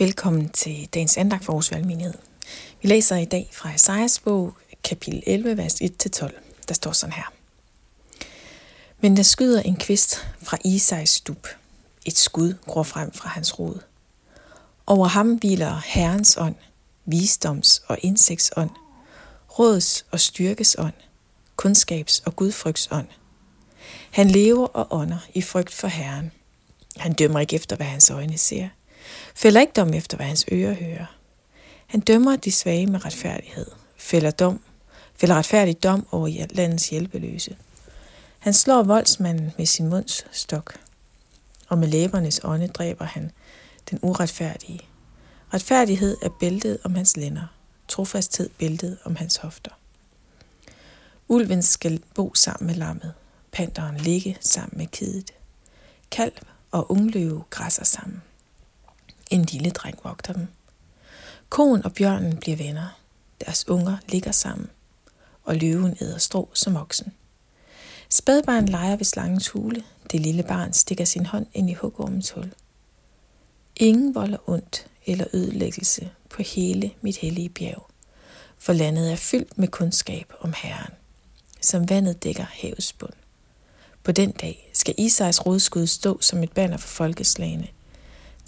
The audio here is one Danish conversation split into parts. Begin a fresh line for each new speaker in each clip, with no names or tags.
Velkommen til dagens andag for Aarhus Valgmenighed. Vi læser i dag fra Esajas bog, kapitel 11, vers 1-12. Der står sådan her. Men der skyder en kvist fra Isais stup. Et skud gror frem fra hans rod. Over ham hviler Herrens ånd, visdoms- og indsigtsånd, råds- og styrkes ånd, kundskabs- og gudfrygtsånd. Han lever og ånder i frygt for Herren. Han dømmer ikke efter, hvad hans øjne ser – fælder ikke dom efter, hvad hans ører hører. Han dømmer de svage med retfærdighed, fælder, dom, fælder retfærdig dom over landets hjælpeløse. Han slår voldsmanden med sin munds stok, og med læbernes ånde dræber han den uretfærdige. Retfærdighed er bæltet om hans lænder, trofasthed bæltet om hans hofter. Ulven skal bo sammen med lammet, panderen ligge sammen med kidet. Kalv og ungløve græsser sammen. En lille dreng vogter dem. Koen og bjørnen bliver venner. Deres unger ligger sammen. Og løven æder strå som oksen. Spædbarn leger ved slangens hule. Det lille barn stikker sin hånd ind i hugormens hul. Ingen volder ondt eller ødelæggelse på hele mit hellige bjerg, for landet er fyldt med kundskab om Herren, som vandet dækker havets bund. På den dag skal Isais rodskud stå som et banner for folkeslagene –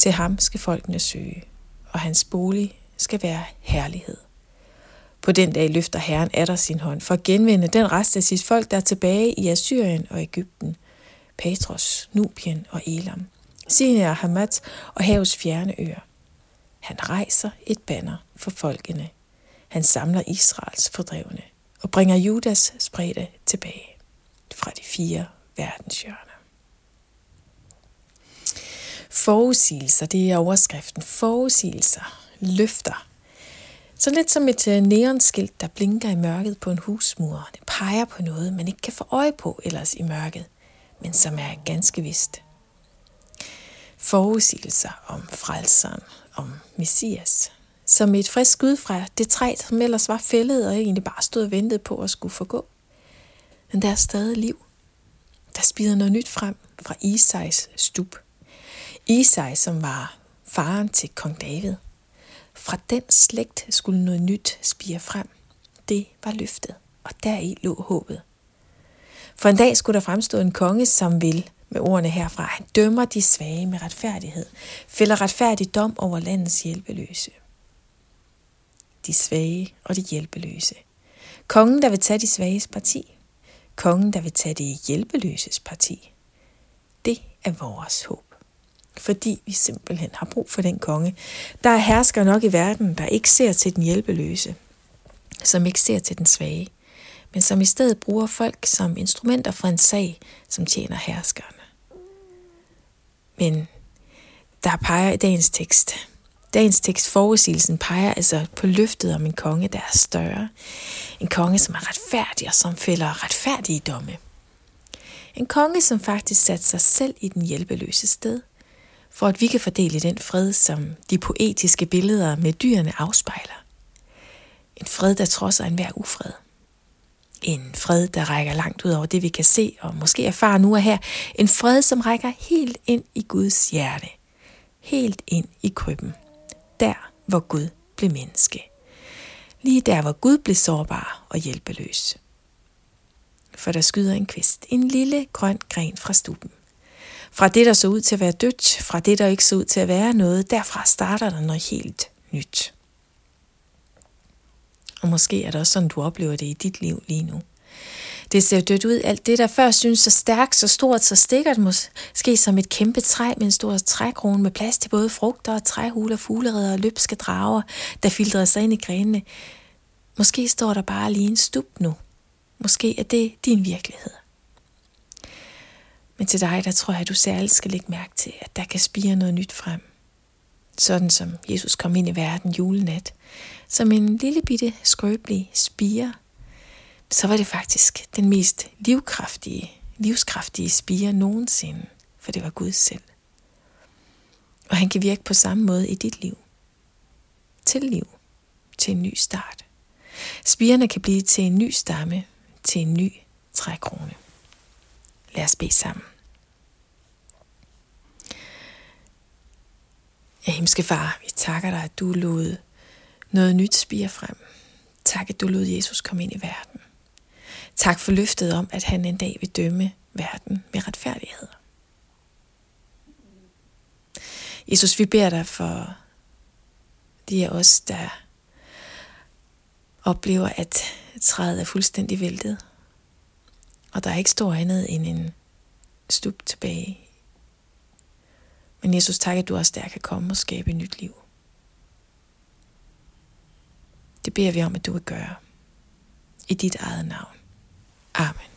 til ham skal folkene søge, og hans bolig skal være herlighed. På den dag løfter Herren atter sin hånd for at genvinde den rest af sit folk, der er tilbage i Assyrien og Ægypten, Patros, Nubien og Elam, Sinai og Hamat og havets fjerne øer. Han rejser et banner for folkene. Han samler Israels fordrevne og bringer Judas spredte tilbage fra de fire verdenshjørner. Forudsigelser, det er overskriften. Forudsigelser, løfter. Så lidt som et øh, neonskilt, der blinker i mørket på en husmur. Det peger på noget, man ikke kan få øje på ellers i mørket, men som er ganske vist. Forudsigelser om frelseren, om Messias. Som et frisk skud fra det træ, som ellers var fældet og egentlig bare stod og ventede på at skulle forgå. Men der er stadig liv. Der spider noget nyt frem fra Isais stup. Isai, som var faren til kong David. Fra den slægt skulle noget nyt spire frem. Det var løftet, og deri lå håbet. For en dag skulle der fremstå en konge, som vil, med ordene herfra, han dømmer de svage med retfærdighed, fælder retfærdig dom over landets hjælpeløse. De svage og de hjælpeløse. Kongen, der vil tage de svages parti. Kongen, der vil tage de hjælpeløses parti. Det er vores håb fordi vi simpelthen har brug for den konge. Der er hersker nok i verden, der ikke ser til den hjælpeløse, som ikke ser til den svage, men som i stedet bruger folk som instrumenter for en sag, som tjener herskerne. Men der peger i dagens tekst. Dagens tekst forudsigelsen peger altså på løftet om en konge, der er større. En konge, som er retfærdig og som fælder retfærdige domme. En konge, som faktisk satte sig selv i den hjælpeløse sted – for at vi kan fordele den fred, som de poetiske billeder med dyrene afspejler. En fred, der trodser enhver ufred. En fred, der rækker langt ud over det, vi kan se og måske erfare nu og her. En fred, som rækker helt ind i Guds hjerte. Helt ind i krybben. Der, hvor Gud blev menneske. Lige der, hvor Gud blev sårbar og hjælpeløs. For der skyder en kvist, en lille grøn gren fra stuben. Fra det, der så ud til at være dødt, fra det, der ikke så ud til at være noget, derfra starter der noget helt nyt. Og måske er det også sådan, du oplever det i dit liv lige nu. Det ser dødt ud. Alt det, der før synes så stærkt, så stort, så stikker det måske som et kæmpe træ med en stor trækrone med plads til både frugter og træhuler, fuglereder og løbske drager, der filtrer sig ind i grenene. Måske står der bare lige en stup nu. Måske er det din virkelighed. Men til dig, der tror jeg, at du særligt skal lægge mærke til, at der kan spire noget nyt frem. Sådan som Jesus kom ind i verden julenat, som en lille bitte skrøbelig spire, så var det faktisk den mest livskraftige, livskraftige spire nogensinde, for det var Gud selv. Og han kan virke på samme måde i dit liv. Til liv. Til en ny start. Spirene kan blive til en ny stamme, til en ny trækrone. Lad os bede sammen. Ja, himmelske far, vi takker dig, at du lod noget nyt spire frem. Tak, at du lod Jesus komme ind i verden. Tak for løftet om, at han en dag vil dømme verden med retfærdighed. Jesus, vi beder dig for de af os, der oplever, at træet er fuldstændig væltet, og der ikke stor andet end en stup tilbage. Men Jesus, tak, at du også der kan komme og skabe et nyt liv. Det beder vi om, at du vil gøre. I dit eget navn. Amen.